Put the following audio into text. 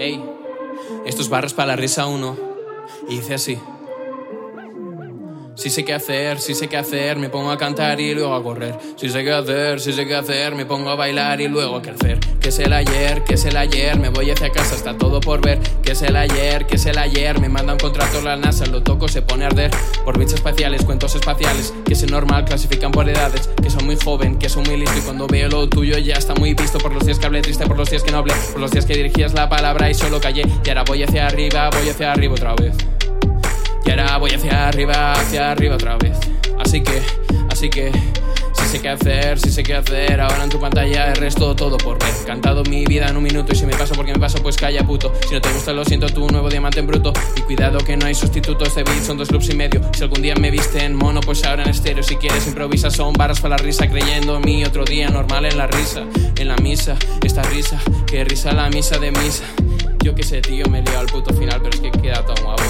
Ey, estos barros para la risa uno. Y dice así. Si sé qué hacer, si sé qué hacer, me pongo a cantar y luego a correr. Si sé qué hacer, si sé qué hacer, me pongo a bailar y luego a crecer. Que es el ayer, que es el ayer, me voy hacia casa, está todo por ver. Que es el ayer, que es el ayer, me manda un contrato la NASA, lo toco, se pone a arder. Por bits espaciales, cuentos espaciales, que es normal, clasifican por edades. Que son muy joven, que son muy listo y cuando veo lo tuyo ya está muy visto. Por los días que hablé triste, por los días que no hablé, por los días que dirigías la palabra y solo callé. Y ahora voy hacia arriba, voy hacia arriba otra vez. Voy hacia arriba, hacia arriba otra vez. Así que, así que, si sé qué hacer, si sé qué hacer. Ahora en tu pantalla el resto todo por ver. Cantado mi vida en un minuto y si me paso porque me paso, pues calla puto. Si no te gusta, lo siento, tu nuevo diamante en bruto. Y cuidado que no hay sustituto, este beat son dos loops y medio. Si algún día me viste en mono, pues ahora en estéreo. Si quieres, improvisa, son barras para la risa. Creyendo en mí, otro día normal en la risa. En la misa, esta risa, que risa la misa de misa. Yo qué sé, tío, me he al puto final, pero es que queda todo guapo.